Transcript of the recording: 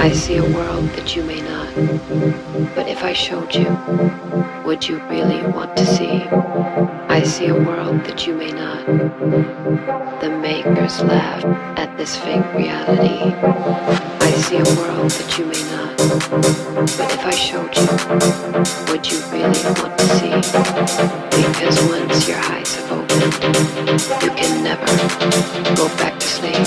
I see a world that you may not. But if I showed you, would you really want to see? I see a world that you may not. The makers laugh at this fake reality. I see a world that you may not. But if I showed you, would you really want to see? Because once your eyes have opened, you can never go back to sleep.